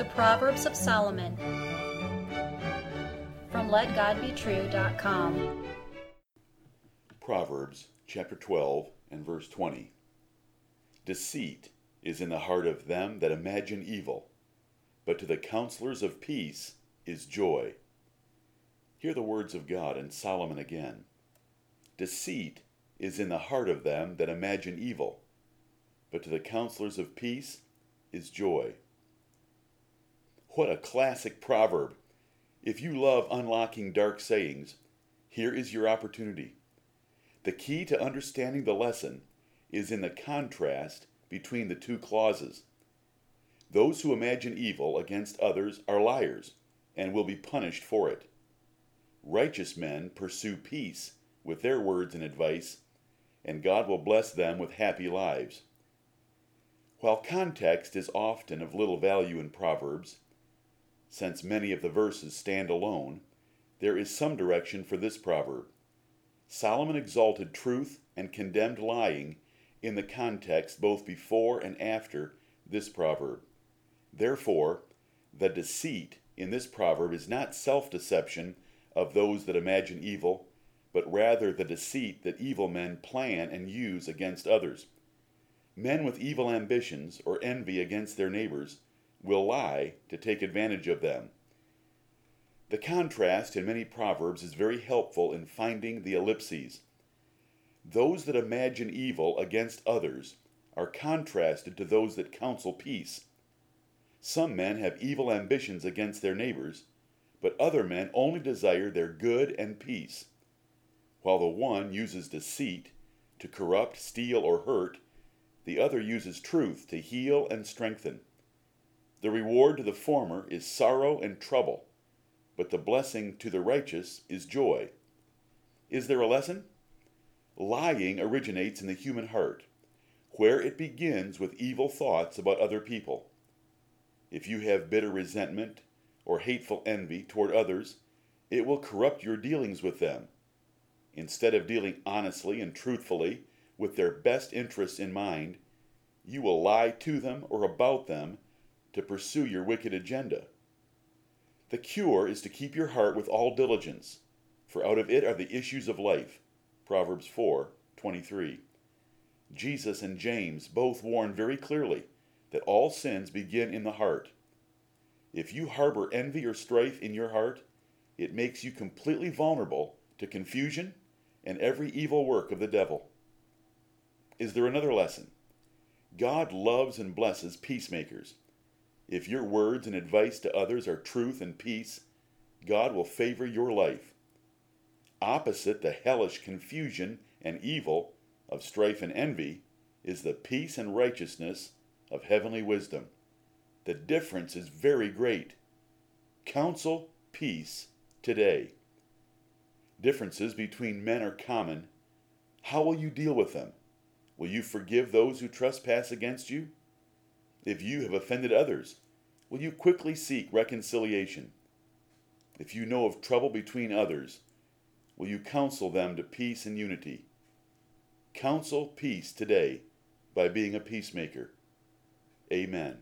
The Proverbs of Solomon from LetGodBetrue.com. Proverbs chapter 12 and verse 20. Deceit is in the heart of them that imagine evil, but to the counselors of peace is joy. Hear the words of God and Solomon again. Deceit is in the heart of them that imagine evil, but to the counselors of peace is joy. What a classic proverb! If you love unlocking dark sayings, here is your opportunity. The key to understanding the lesson is in the contrast between the two clauses. Those who imagine evil against others are liars and will be punished for it. Righteous men pursue peace with their words and advice, and God will bless them with happy lives. While context is often of little value in Proverbs, since many of the verses stand alone, there is some direction for this proverb. Solomon exalted truth and condemned lying in the context both before and after this proverb. Therefore, the deceit in this proverb is not self deception of those that imagine evil, but rather the deceit that evil men plan and use against others. Men with evil ambitions or envy against their neighbors will lie to take advantage of them. The contrast in many proverbs is very helpful in finding the ellipses. Those that imagine evil against others are contrasted to those that counsel peace. Some men have evil ambitions against their neighbors, but other men only desire their good and peace. While the one uses deceit to corrupt, steal, or hurt, the other uses truth to heal and strengthen. The reward to the former is sorrow and trouble, but the blessing to the righteous is joy. Is there a lesson? Lying originates in the human heart, where it begins with evil thoughts about other people. If you have bitter resentment or hateful envy toward others, it will corrupt your dealings with them. Instead of dealing honestly and truthfully with their best interests in mind, you will lie to them or about them to pursue your wicked agenda. The cure is to keep your heart with all diligence, for out of it are the issues of life. Proverbs 4:23. Jesus and James both warn very clearly that all sins begin in the heart. If you harbor envy or strife in your heart, it makes you completely vulnerable to confusion and every evil work of the devil. Is there another lesson? God loves and blesses peacemakers. If your words and advice to others are truth and peace, God will favor your life. Opposite the hellish confusion and evil of strife and envy is the peace and righteousness of heavenly wisdom. The difference is very great. Counsel peace today. Differences between men are common. How will you deal with them? Will you forgive those who trespass against you? If you have offended others, will you quickly seek reconciliation? If you know of trouble between others, will you counsel them to peace and unity? Counsel peace today by being a peacemaker. Amen.